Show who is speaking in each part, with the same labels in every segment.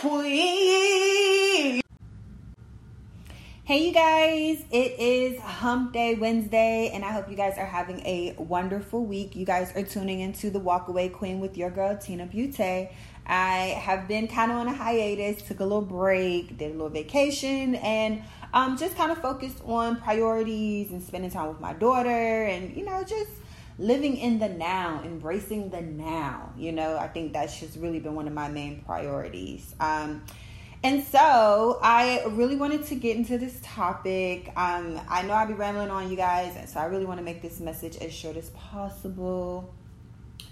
Speaker 1: queen. Hey, you guys, it is Hump Day Wednesday, and I hope you guys are having a wonderful week. You guys are tuning into the Walk Away Queen with your girl, Tina Butte. I have been kind of on a hiatus, took a little break, did a little vacation, and um, just kind of focused on priorities and spending time with my daughter, and you know, just living in the now, embracing the now. You know, I think that's just really been one of my main priorities. Um, and so I really wanted to get into this topic. Um, I know I'll be rambling on you guys, so I really want to make this message as short as possible.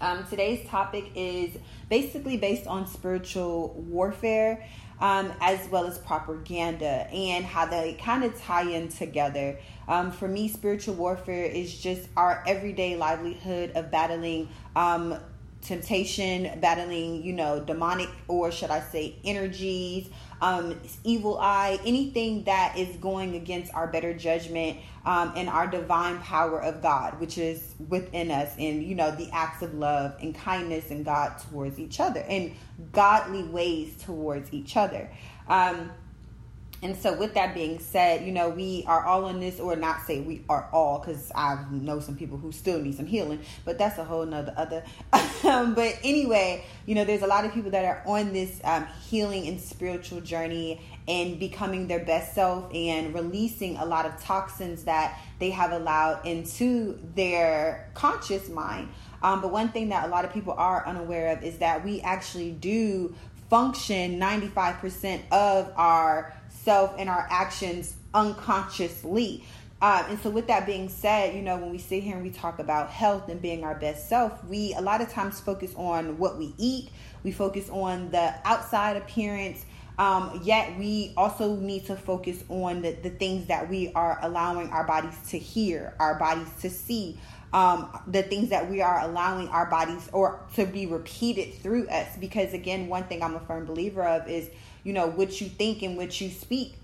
Speaker 1: Um, today's topic is basically based on spiritual warfare um, as well as propaganda and how they kind of tie in together. Um, for me, spiritual warfare is just our everyday livelihood of battling um, temptation, battling, you know, demonic or should I say energies, um, evil eye, anything that is going against our better judgment um, and our divine power of God, which is within us, and you know, the acts of love and kindness and God towards each other, and godly ways towards each other. Um, and so, with that being said, you know, we are all in this, or not say we are all, because I know some people who still need some healing, but that's a whole nother other. Um, but anyway, you know, there's a lot of people that are on this um, healing and spiritual journey and becoming their best self and releasing a lot of toxins that they have allowed into their conscious mind. Um, but one thing that a lot of people are unaware of is that we actually do function 95% of our self and our actions unconsciously. Um, and so, with that being said, you know, when we sit here and we talk about health and being our best self, we a lot of times focus on what we eat, we focus on the outside appearance. Um, yet, we also need to focus on the, the things that we are allowing our bodies to hear, our bodies to see, um, the things that we are allowing our bodies or to be repeated through us. Because, again, one thing I'm a firm believer of is you know, what you think and what you speak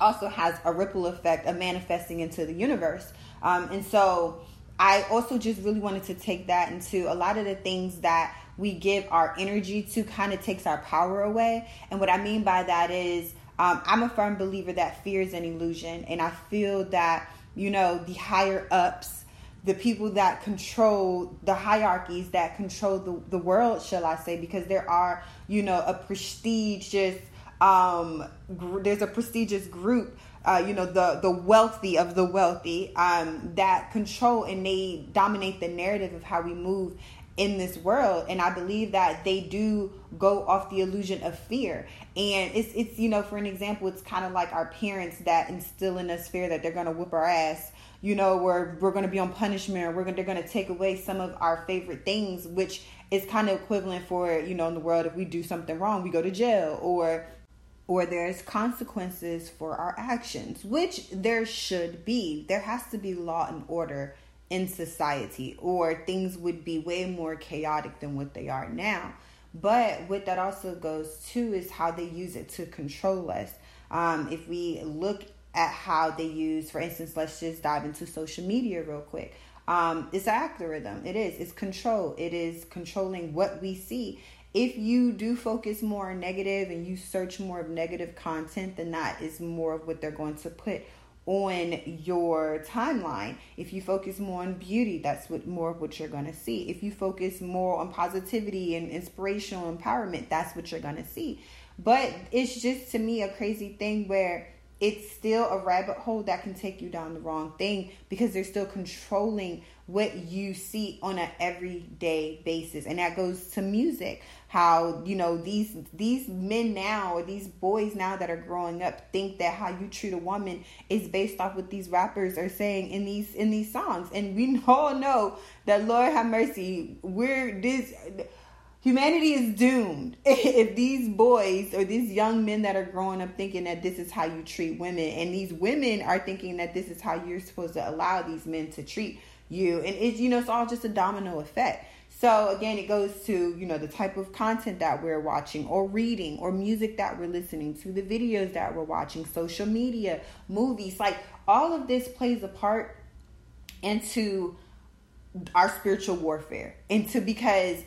Speaker 1: also has a ripple effect of manifesting into the universe. Um, and so I also just really wanted to take that into a lot of the things that we give our energy to kind of takes our power away. And what I mean by that is, um, I'm a firm believer that fear is an illusion. And I feel that, you know, the higher ups, the people that control the hierarchies that control the, the world, shall I say, because there are, you know, a prestigious, um, gr- there's a prestigious group, uh, you know, the, the wealthy of the wealthy um, that control and they dominate the narrative of how we move in this world and i believe that they do go off the illusion of fear and it's it's you know for an example it's kind of like our parents that instill in us fear that they're going to whoop our ass you know, where we're going to be on punishment or we're going, they're going to take away some of our favorite things, which is kind of equivalent for, you know, in the world, if we do something wrong, we go to jail or or there's consequences for our actions, which there should be. There has to be law and order in society, or things would be way more chaotic than what they are now. But what that also goes to is how they use it to control us. Um, if we look at how they use, for instance, let's just dive into social media real quick. Um, it's an algorithm. It is. It's control. It is controlling what we see. If you do focus more on negative and you search more of negative content, then that is more of what they're going to put on your timeline. If you focus more on beauty, that's what more of what you're going to see. If you focus more on positivity and inspirational empowerment, that's what you're going to see. But it's just to me a crazy thing where it's still a rabbit hole that can take you down the wrong thing because they're still controlling what you see on an everyday basis. And that goes to music. How you know these these men now or these boys now that are growing up think that how you treat a woman is based off what these rappers are saying in these in these songs. And we all know that lord have mercy we're this humanity is doomed. If these boys or these young men that are growing up thinking that this is how you treat women and these women are thinking that this is how you're supposed to allow these men to treat you. And it's you know it's all just a domino effect. So again it goes to you know the type of content that we're watching or reading or music that we're listening to the videos that we're watching social media movies. Like all of this plays a part into our spiritual warfare. Into because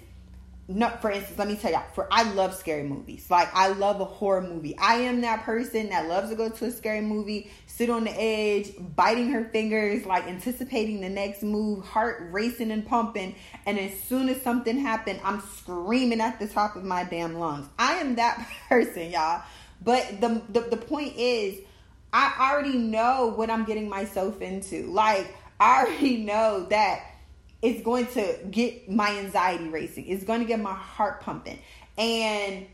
Speaker 1: no for instance let me tell y'all for i love scary movies. Like i love a horror movie. I am that person that loves to go to a scary movie sit on the edge biting her fingers like anticipating the next move heart racing and pumping. And as soon as something happened i'm screaming at the top of my damn lungs. I am that person y'all. But the the, the point is i already know what i'm getting myself into. Like i already know that it's going to get my anxiety racing. It's going to get my heart pumping. And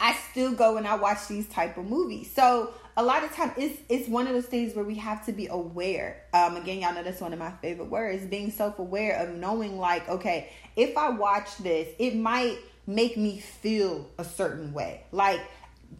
Speaker 1: I still go and I watch these type of movies. So a lot of time it's it's one of those things where we have to be aware. Um again, y'all know that's one of my favorite words, being self-aware of knowing like, okay, if I watch this, it might make me feel a certain way. Like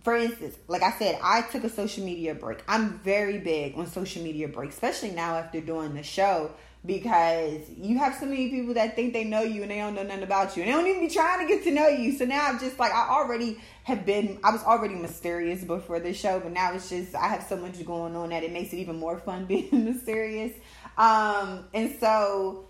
Speaker 1: for instance, like I said, I took a social media break. I'm very big on social media breaks, especially now after doing the show because you have so many people that think they know you and they don't know nothing about you and they don't even be trying to get to know you. So now I'm just like I already have been I was already mysterious before the show, but now it's just I have so much going on that it makes it even more fun being mysterious. Um and so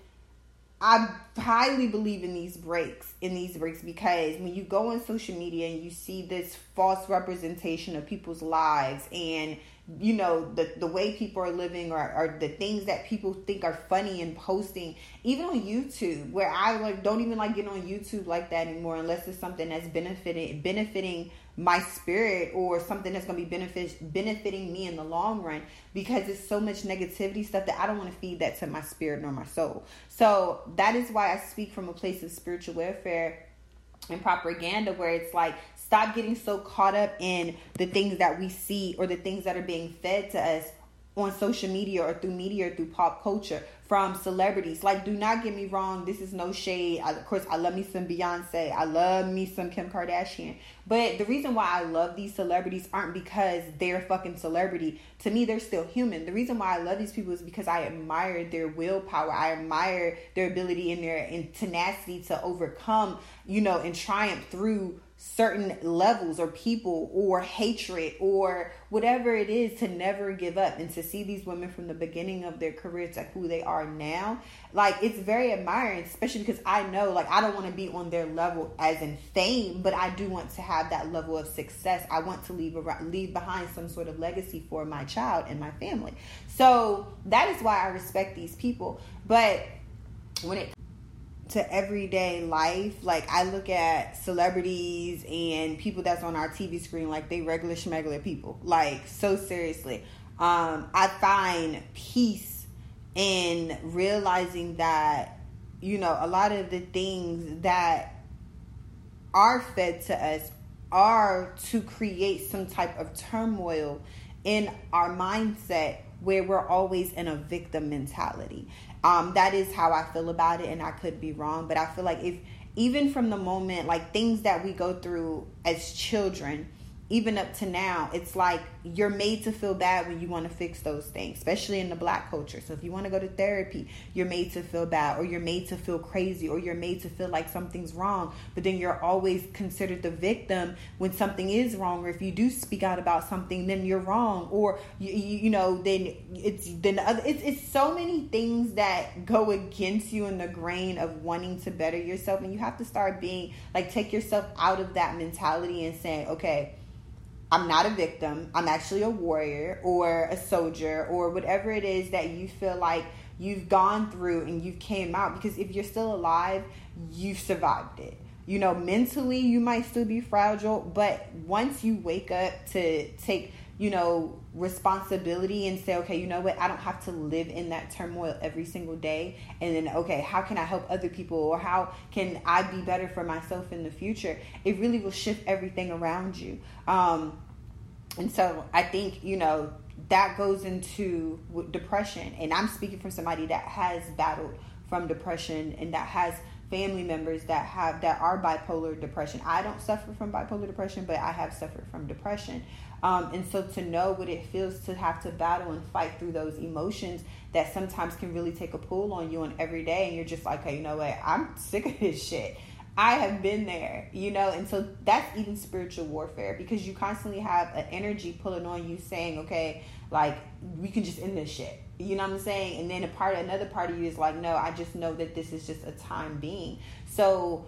Speaker 1: I highly believe in these breaks, in these breaks, because when you go on social media and you see this false representation of people's lives and you know the the way people are living or, or the things that people think are funny and posting even on youtube where i like don't even like getting on youtube like that anymore unless it's something that's benefiting benefiting my spirit or something that's going to be benefit benefiting me in the long run because it's so much negativity stuff that i don't want to feed that to my spirit nor my soul. So that is why i speak from a place of spiritual warfare and propaganda where it's like Stop getting so caught up in the things that we see or the things that are being fed to us on social media or through media or through pop culture from celebrities. Like, do not get me wrong. This is no shade. I, of course, I love me some Beyonce. I love me some Kim Kardashian. But the reason why I love these celebrities aren't because they're fucking celebrity. To me, they're still human. The reason why I love these people is because I admire their willpower. I admire their ability and their tenacity to overcome, you know, and triumph through certain levels or people or hatred or whatever it is to never give up and to see these women from the beginning of their career to who they are now. Like it's very admiring especially because i know like i don't want to be on their level as in fame but i do want to have that level of success. I want to leave leave behind some sort of legacy for my child and my family. So that is why i respect these people. But when it to everyday life, like I look at celebrities and people that's on our TV screen like they regular schmegular people. Like so seriously. Um, I find peace in realizing that, you know, a lot of the things that are fed to us are to create some type of turmoil in our mindset where we're always in a victim mentality. Um, that is how I feel about it, and I could be wrong, but I feel like if even from the moment, like things that we go through as children, even up to now, it's like you're made to feel bad when you want to fix those things, especially in the black culture. So if you want to go to therapy, you're made to feel bad, or you're made to feel crazy, or you're made to feel like something's wrong. But then you're always considered the victim when something is wrong, or if you do speak out about something, then you're wrong, or you, you, know, then it's then other, it's it's so many things that go against you in the grain of wanting to better yourself, and you have to start being like take yourself out of that mentality and saying, okay I'm not a victim. I'm actually a warrior or a soldier or whatever it is that you feel like you've gone through and you've came out because if you're still alive, you've survived it. You know, mentally you might still be fragile, but once you wake up to take, you know, responsibility and say, okay, you know what, I don't have to live in that turmoil every single day. And then, okay, how can I help other people or how can I be better for myself in the future? It really will shift everything around you. Um, and so I think, you know, that goes into depression. And I'm speaking from somebody that has battled from depression and that has family members that have that are bipolar depression. I don't suffer from bipolar depression, but I have suffered from depression. Um, and so to know what it feels to have to battle and fight through those emotions that sometimes can really take a pull on you on every day, and you're just like, hey, you know what? I'm sick of this shit. I have been there, you know, and so that's even spiritual warfare because you constantly have an energy pulling on you saying, okay, like we can just end this shit. You know what I'm saying? And then a part another part of you is like, no, I just know that this is just a time being. So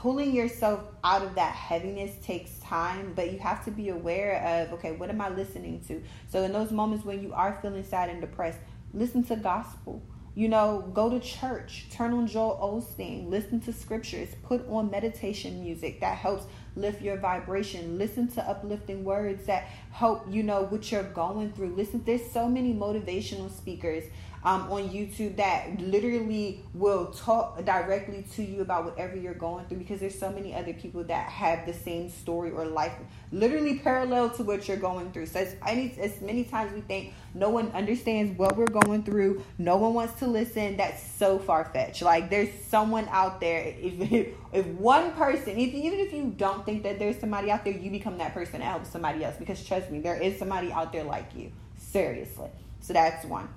Speaker 1: pulling yourself out of that heaviness takes time, but you have to be aware of okay, what am I listening to? So in those moments when you are feeling sad and depressed, listen to gospel. You know, go to church, turn on Joel Osteen, listen to scriptures, put on meditation music that helps lift your vibration. Listen to uplifting words that help you know what you're going through. Listen, there's so many motivational speakers um, on YouTube that literally will talk directly to you about whatever you're going through because there's so many other people that have the same story or life literally parallel to what you're going through. So as, as many times we think no one understands what we're going through, no one wants to listen. That's so far fetched. Like there's someone out there. If if one person, if, even if you don't think that there's somebody out there, you become that person to help somebody else because trust me, there is somebody out there like you. Seriously. So that's one.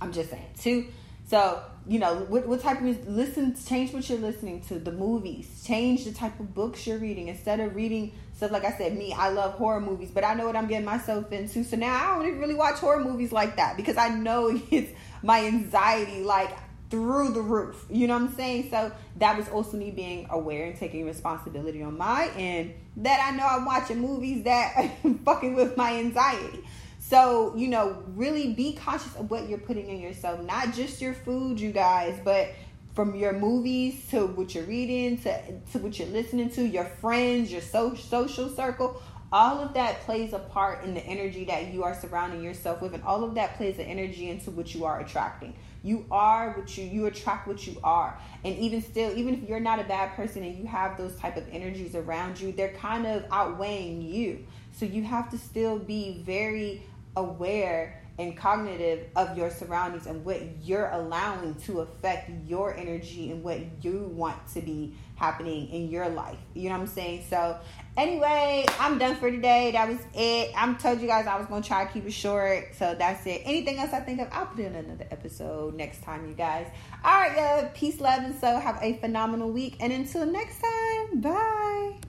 Speaker 1: I'm just saying. Two, so you know what, what type of music, listen, change what you're listening to. The movies, change the type of books you're reading. Instead of reading stuff like I said, me, I love horror movies, but I know what I'm getting myself into. So now I don't even really watch horror movies like that because I know it's my anxiety like through the roof. You know what I'm saying? So that was also me being aware and taking responsibility on my end that I know I'm watching movies that fucking with my anxiety. So, you know, really be conscious of what you're putting in yourself, not just your food, you guys, but from your movies to what you're reading to, to what you're listening to, your friends, your so, social circle, all of that plays a part in the energy that you are surrounding yourself with, and all of that plays an energy into what you are attracting. You are what you you attract what you are, and even still, even if you're not a bad person and you have those type of energies around you, they're kind of outweighing you. So you have to still be very aware and cognitive of your surroundings and what you're allowing to affect your energy and what you want to be happening in your life. You know what I'm saying? So, anyway, I'm done for today. That was it. I'm told you guys I was gonna try to keep it short. So that's it. Anything else I think of, I'll put in another episode next time, you guys. All right, yeah. Peace, love, and so have a phenomenal week. And until next time, bye.